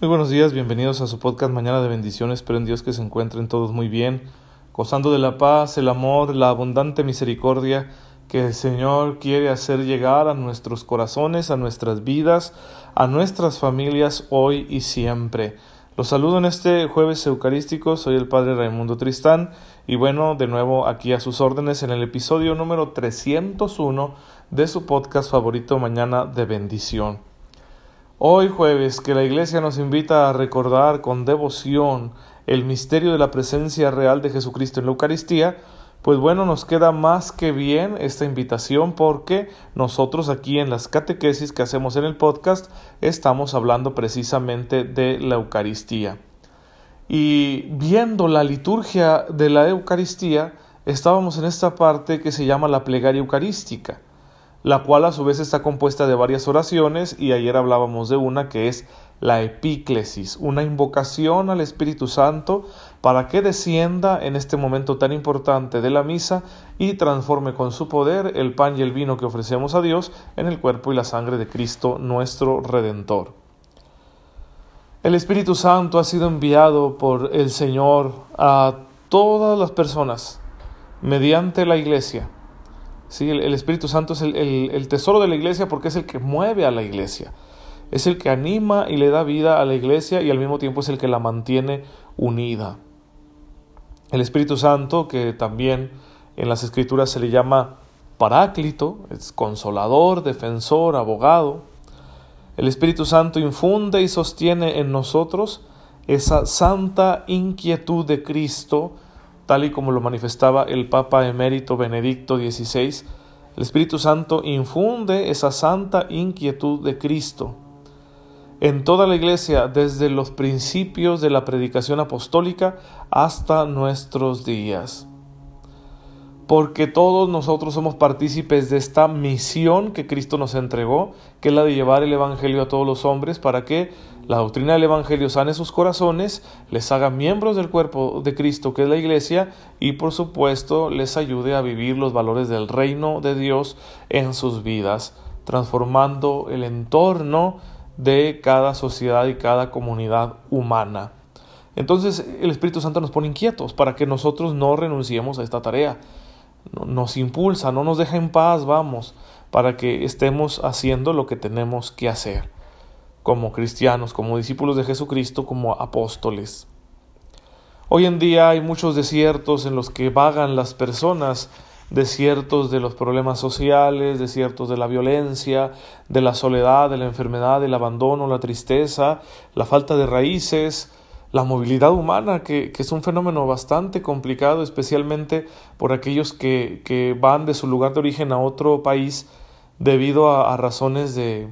Muy buenos días, bienvenidos a su podcast Mañana de Bendiciones. Espero en Dios que se encuentren todos muy bien, gozando de la paz, el amor, la abundante misericordia que el Señor quiere hacer llegar a nuestros corazones, a nuestras vidas, a nuestras familias hoy y siempre. Los saludo en este jueves eucarístico, soy el Padre Raimundo Tristán y bueno, de nuevo aquí a sus órdenes en el episodio número 301 de su podcast favorito Mañana de Bendición. Hoy jueves que la Iglesia nos invita a recordar con devoción el misterio de la presencia real de Jesucristo en la Eucaristía, pues bueno, nos queda más que bien esta invitación porque nosotros aquí en las catequesis que hacemos en el podcast estamos hablando precisamente de la Eucaristía. Y viendo la liturgia de la Eucaristía, estábamos en esta parte que se llama la plegaria eucarística la cual a su vez está compuesta de varias oraciones y ayer hablábamos de una que es la epíclesis, una invocación al Espíritu Santo para que descienda en este momento tan importante de la misa y transforme con su poder el pan y el vino que ofrecemos a Dios en el cuerpo y la sangre de Cristo nuestro Redentor. El Espíritu Santo ha sido enviado por el Señor a todas las personas mediante la Iglesia ¿sí? El, Espíritu Santo es el, tesoro de la iglesia porque es el que mueve a la iglesia. Es el que anima y le da vida a la iglesia y al mismo tiempo es el que la mantiene unida. El Espíritu Santo, que también en las Escrituras se le llama Paráclito, es consolador, defensor, abogado. El Espíritu Santo infunde y sostiene en nosotros esa santa inquietud de Cristo tal y como lo manifestaba el Papa emérito Benedicto XVI, el Espíritu Santo infunde esa santa inquietud de Cristo. En toda la Iglesia desde los principios de la predicación apostólica hasta nuestros días. Porque todos nosotros somos partícipes de esta misión que Cristo nos entregó, que es la de llevar el Evangelio a todos los hombres para que la doctrina del Evangelio sane sus corazones, les haga miembros del cuerpo de Cristo, que es la Iglesia, y por supuesto les ayude a vivir los valores del reino de Dios en sus vidas, transformando el entorno de cada sociedad y cada comunidad humana. Entonces el Espíritu Santo nos pone inquietos para que nosotros no renunciemos a esta tarea nos impulsa, no nos deja en paz, vamos, para que estemos haciendo lo que tenemos que hacer, como cristianos, como discípulos de Jesucristo, como apóstoles. Hoy en día hay muchos desiertos en los que vagan las personas, desiertos de los problemas sociales, desiertos de la violencia, de la soledad, de la enfermedad, del abandono, la tristeza, la falta de raíces, la movilidad humana, que, es un fenómeno bastante complicado, especialmente por aquellos que, van de su lugar de origen a otro país debido a, razones de,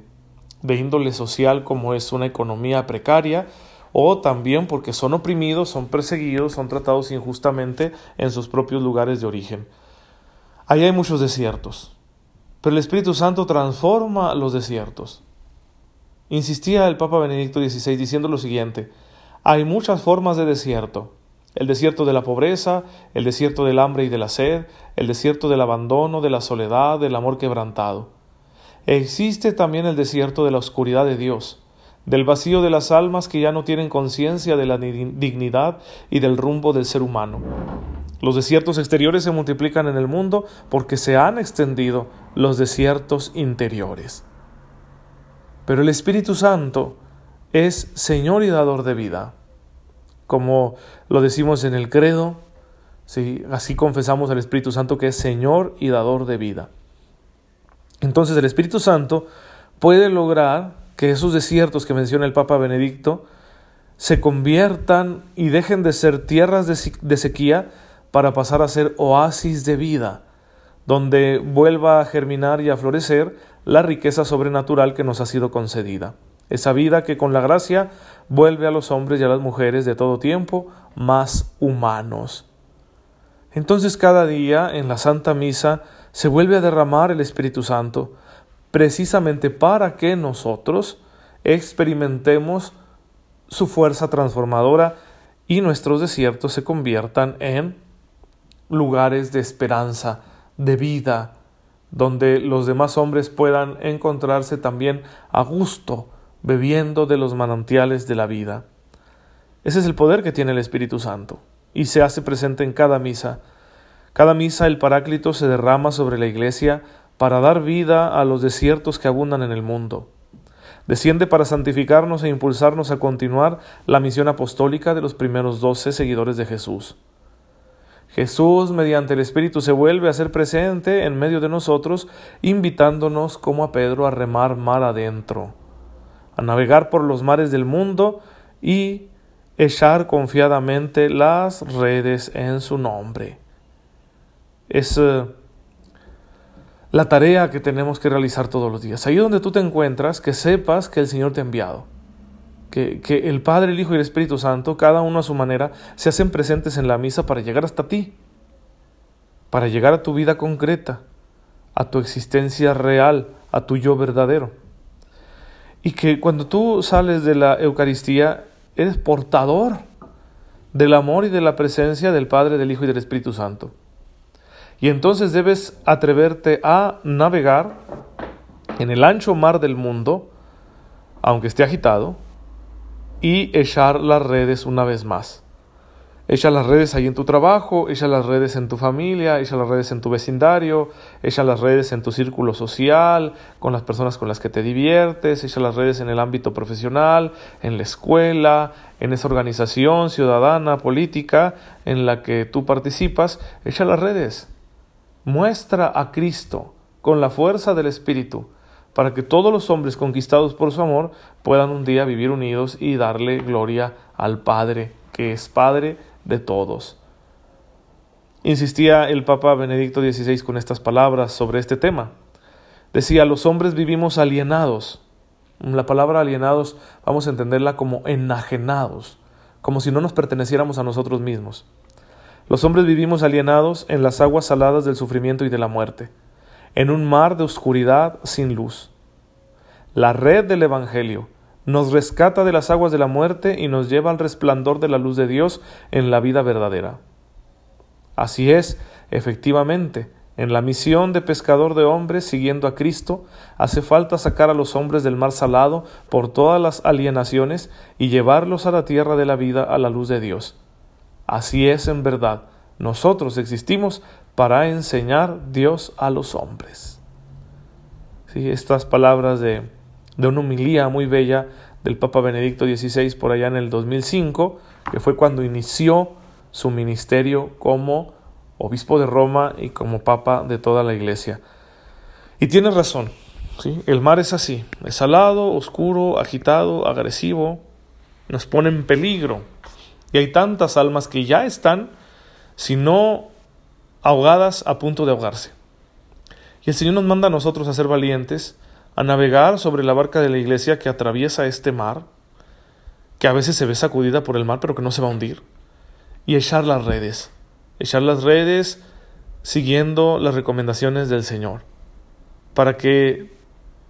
de índole social como es una economía precaria o también porque son oprimidos, son perseguidos, son tratados injustamente en sus propios lugares de origen. Ahí hay muchos desiertos, pero el Espíritu Santo transforma los desiertos. Insistía el Papa Benedicto XVI diciendo lo siguiente, hay muchas formas de desierto. El desierto de la pobreza, el desierto del hambre y de la sed, el desierto del abandono, de la soledad, del amor quebrantado. Existe también el desierto de la oscuridad de Dios, del vacío de las almas que ya no tienen conciencia de la dignidad y del rumbo del ser humano. Los desiertos exteriores se multiplican en el mundo porque se han extendido los desiertos interiores. Pero el Espíritu Santo es Señor y dador de vida. Como lo decimos en el credo, ¿sí? así confesamos al Espíritu Santo que es Señor y dador de vida. Entonces el Espíritu Santo puede lograr que esos desiertos que menciona el Papa Benedicto se conviertan y dejen de ser tierras de sequía para pasar a ser oasis de vida, donde vuelva a germinar y a florecer la riqueza sobrenatural que nos ha sido concedida esa vida que con la gracia vuelve a los hombres y a las mujeres de todo tiempo más humanos. Entonces cada día en la Santa Misa se vuelve a derramar el Espíritu Santo, precisamente para que nosotros experimentemos su fuerza transformadora y nuestros desiertos se conviertan en lugares de esperanza, de vida, donde los demás hombres puedan encontrarse también a gusto, bebiendo de los manantiales de la vida. Ese es el poder que tiene el Espíritu Santo y se hace presente en cada misa. Cada misa el Paráclito se derrama sobre la Iglesia para dar vida a los desiertos que abundan en el mundo. Desciende para santificarnos e impulsarnos a continuar la misión apostólica de los primeros doce seguidores de Jesús. Jesús, mediante el Espíritu, se vuelve a ser presente en medio de nosotros, invitándonos como a Pedro a remar mar adentro, a navegar por los mares del mundo y echar confiadamente las redes en su nombre. Es eh, la tarea que tenemos que realizar todos los días. Ahí donde tú te encuentras, que sepas que el Señor te ha enviado. Que, que, el Padre, el Hijo y el Espíritu Santo, cada uno a su manera, se hacen presentes en la misa para llegar hasta ti, para llegar a tu vida concreta, a tu existencia real, a tu yo verdadero. Y que cuando tú sales de la Eucaristía, eres portador del amor y de la presencia del Padre, del Hijo y del Espíritu Santo. Y entonces debes atreverte a navegar en el ancho mar del mundo, aunque esté agitado, y echar las redes una vez más. Echa las redes ahí en tu trabajo, echa las redes en tu familia, echa las redes en tu vecindario, echa las redes en tu círculo social, con las personas con las que te diviertes, echa las redes en el ámbito profesional, en la escuela, en esa organización ciudadana, política en la que tú participas, echa las redes. Muestra a Cristo con la fuerza del Espíritu para que todos los hombres conquistados por su amor puedan un día vivir unidos y darle gloria al Padre, que es Padre de todos. Insistía el Papa Benedicto XVI con estas palabras sobre este tema. Decía, los hombres vivimos alienados. La palabra alienados vamos a entenderla como enajenados, como si no nos perteneciéramos a nosotros mismos. Los hombres vivimos alienados en las aguas saladas del sufrimiento y de la muerte, en un mar de oscuridad sin luz. La red del Evangelio, nos rescata de las aguas de la muerte y nos lleva al resplandor de la luz de Dios en la vida verdadera. Así es, efectivamente, en la misión de pescador de hombres siguiendo a Cristo, hace falta sacar a los hombres del mar salado por todas las alienaciones y llevarlos a la tierra de la vida a la luz de Dios. Así es en verdad, nosotros existimos para enseñar Dios a los hombres. Sí, estas palabras de de una humilía muy bella del Papa Benedicto XVI por allá en el 2005, que fue cuando inició su ministerio como obispo de Roma y como papa de toda la iglesia. Y tiene razón, ¿sí? el mar es así, es salado, oscuro, agitado, agresivo, nos pone en peligro. Y hay tantas almas que ya están, si no ahogadas, a punto de ahogarse. Y el Señor nos manda a nosotros a ser valientes, a navegar sobre la barca de la iglesia que atraviesa este mar, que a veces se ve sacudida por el mar pero que no se va a hundir, y echar las redes, echar las redes siguiendo las recomendaciones del Señor, para que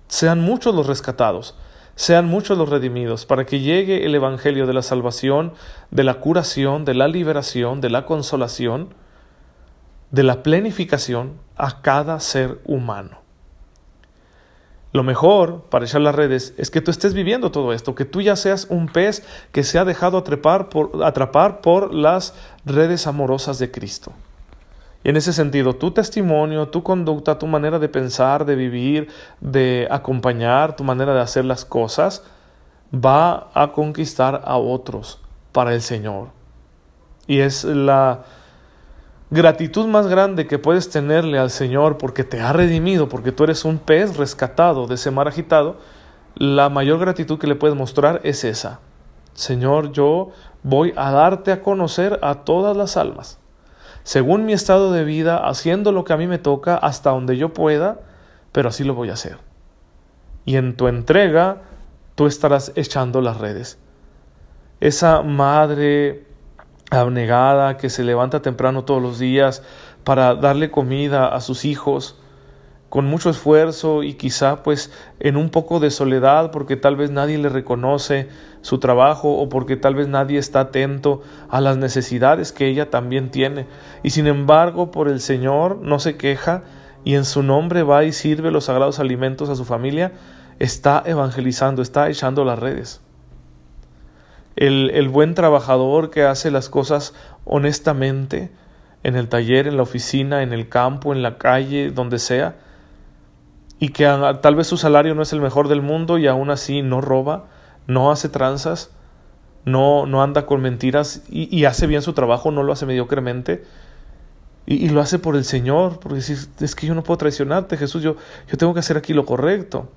sean muchos los rescatados, sean muchos los redimidos, para que llegue el Evangelio de la salvación, de la curación, de la liberación, de la consolación, de la plenificación a cada ser humano. Lo mejor para echar las redes es que tú estés viviendo todo esto, que tú ya seas un pez que se ha dejado atrapar por, atrapar por las redes amorosas de Cristo. Y en ese sentido, tu testimonio, tu conducta, tu manera de pensar, de vivir, de acompañar, tu manera de hacer las cosas, va a conquistar a otros para el Señor. Y es la gratitud más grande que puedes tenerle al Señor porque te ha redimido, porque tú eres un pez rescatado de ese mar agitado, la mayor gratitud que le puedes mostrar es esa. Señor, yo voy a darte a conocer a todas las almas, según mi estado de vida, haciendo lo que a mí me toca hasta donde yo pueda, pero así lo voy a hacer. Y en tu entrega, tú estarás echando las redes. Esa madre abnegada, que se levanta temprano todos los días para darle comida a sus hijos, con mucho esfuerzo y quizá pues en un poco de soledad porque tal vez nadie le reconoce su trabajo o porque tal vez nadie está atento a las necesidades que ella también tiene. Y sin embargo por el Señor no se queja y en su nombre va y sirve los sagrados alimentos a su familia está evangelizando, está echando las redes. El, el, buen trabajador que hace las cosas honestamente, en el taller, en la oficina, en el campo, en la calle, donde sea, y que tal vez su salario no es el mejor del mundo y aún así no roba, no hace tranzas, no, no anda con mentiras y, hace bien su trabajo, no lo hace mediocremente. Y, lo hace por el Señor, porque dice, es que yo no puedo traicionarte, Jesús, yo, yo tengo que hacer aquí lo correcto.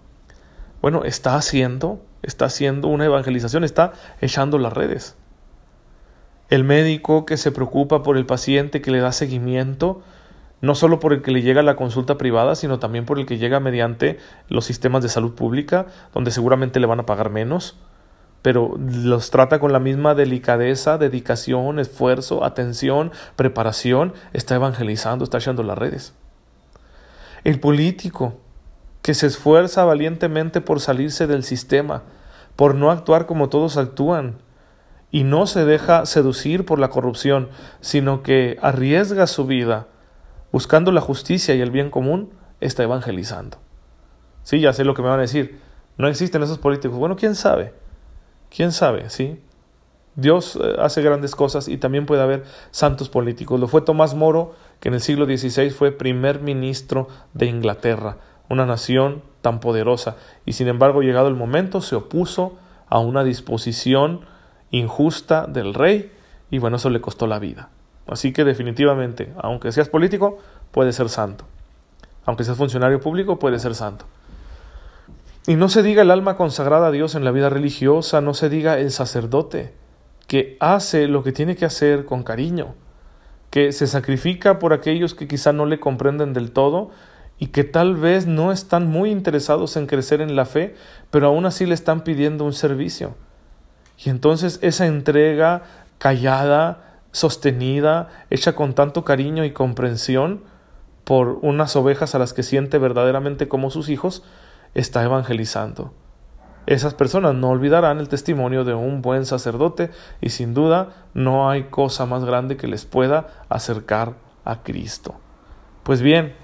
Bueno, está haciendo, está haciendo una evangelización, está echando las redes. El médico que se preocupa por el paciente, que le da seguimiento, no solo por el que le llega la consulta privada, sino también por el que llega mediante los sistemas de salud pública, donde seguramente le van a pagar menos, pero los trata con la misma delicadeza, dedicación, esfuerzo, atención, preparación, está evangelizando, está echando las redes. El político que se esfuerza valientemente por salirse del sistema, por no actuar como todos actúan, y no se deja seducir por la corrupción, sino que arriesga su vida, buscando la justicia y el bien común, está evangelizando. Sí, ya sé lo que me van a decir. No existen esos políticos. Bueno, quién sabe. Quién sabe, ¿sí? Dios eh, hace grandes cosas y también puede haber santos políticos. Lo fue Tomás Moro, que en el siglo XVI fue primer ministro de Inglaterra, una nación tan poderosa, y sin embargo, llegado el momento, se opuso a una disposición injusta del rey, y bueno, eso le costó la vida. Así que definitivamente, aunque seas político, puedes ser santo. Aunque seas funcionario público, puedes ser santo. Y no se diga el alma consagrada a Dios en la vida religiosa, no se diga el sacerdote, que hace lo que tiene que hacer con cariño, que se sacrifica por aquellos que quizá no le comprenden del todo y que tal vez no están muy interesados en crecer en la fe, pero aún así le están pidiendo un servicio. Y entonces esa entrega callada, sostenida, hecha con tanto cariño y comprensión por unas ovejas a las que siente verdaderamente como sus hijos, está evangelizando. Esas personas no olvidarán el testimonio de un buen sacerdote y sin duda no hay cosa más grande que les pueda acercar a Cristo. Pues bien,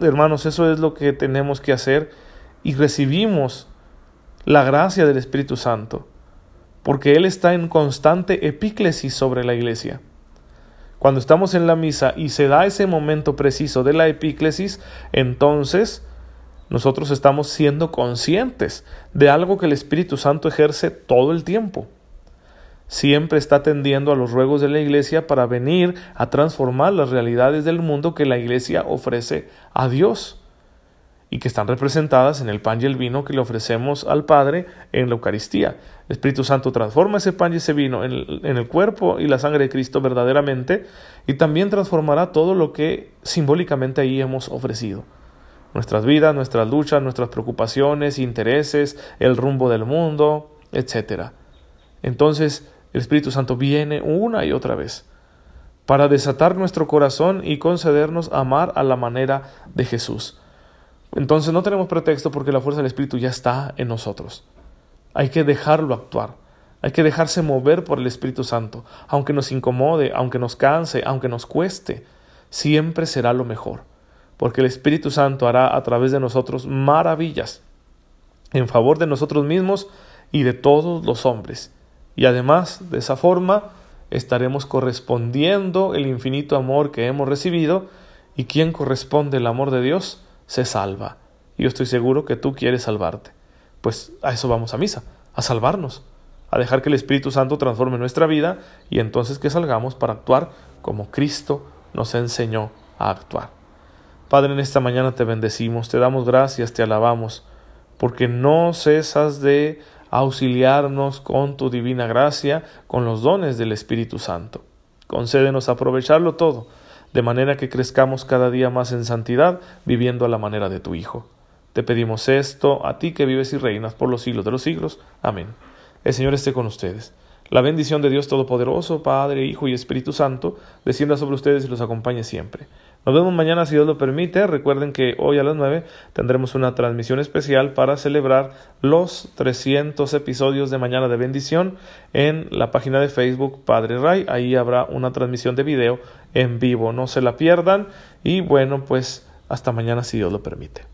hermanos, eso es lo que tenemos que hacer y recibimos la gracia del Espíritu Santo, porque Él está en constante epíclesis sobre la iglesia. Cuando estamos en la misa y se da ese momento preciso de la epíclesis, entonces nosotros estamos siendo conscientes de algo que el Espíritu Santo ejerce todo el tiempo. Siempre está atendiendo a los ruegos de la Iglesia para venir a transformar las realidades del mundo que la Iglesia ofrece a Dios y que están representadas en el pan y el vino que le ofrecemos al Padre en la Eucaristía. El Espíritu Santo transforma ese pan y ese vino en el, cuerpo y la sangre de Cristo verdaderamente y también transformará todo lo que simbólicamente ahí hemos ofrecido. Nuestras vidas, nuestras luchas, nuestras preocupaciones, intereses, el rumbo del mundo, etc. Entonces el Espíritu Santo viene una y otra vez para desatar nuestro corazón y concedernos amar a la manera de Jesús. Entonces no tenemos pretexto porque la fuerza del Espíritu ya está en nosotros. Hay que dejarlo actuar. Hay que dejarse mover por el Espíritu Santo. Aunque nos incomode, aunque nos canse, aunque nos cueste, siempre será lo mejor. Porque el Espíritu Santo hará a través de nosotros maravillas en favor de nosotros mismos y de todos los hombres. Y además, de esa forma, estaremos correspondiendo el infinito amor que hemos recibido. ¿Y quién corresponde el amor de Dios? Se salva. Y yo estoy seguro que tú quieres salvarte. Pues a eso vamos a misa, a salvarnos, a dejar que el Espíritu Santo transforme nuestra vida y entonces que salgamos para actuar como Cristo nos enseñó a actuar. Padre, en esta mañana te bendecimos, te damos gracias, te alabamos, porque no cesas de auxiliarnos con tu divina gracia, con los dones del Espíritu Santo. Concédenos aprovecharlo todo de manera que crezcamos cada día más en santidad, viviendo a la manera de tu Hijo. Te pedimos esto, a ti que vives y reinas por los siglos de los siglos. Amén. El Señor esté con ustedes. La bendición de Dios Todopoderoso, Padre, Hijo y Espíritu Santo, descienda sobre ustedes y los acompañe siempre. Nos vemos mañana si Dios lo permite. Recuerden que hoy a las 9 tendremos una transmisión especial para celebrar los 300 episodios de Mañana de Bendición en la página de Facebook Padre Ray. Ahí habrá una transmisión de video en vivo. No se la pierdan y bueno, pues hasta mañana si Dios lo permite.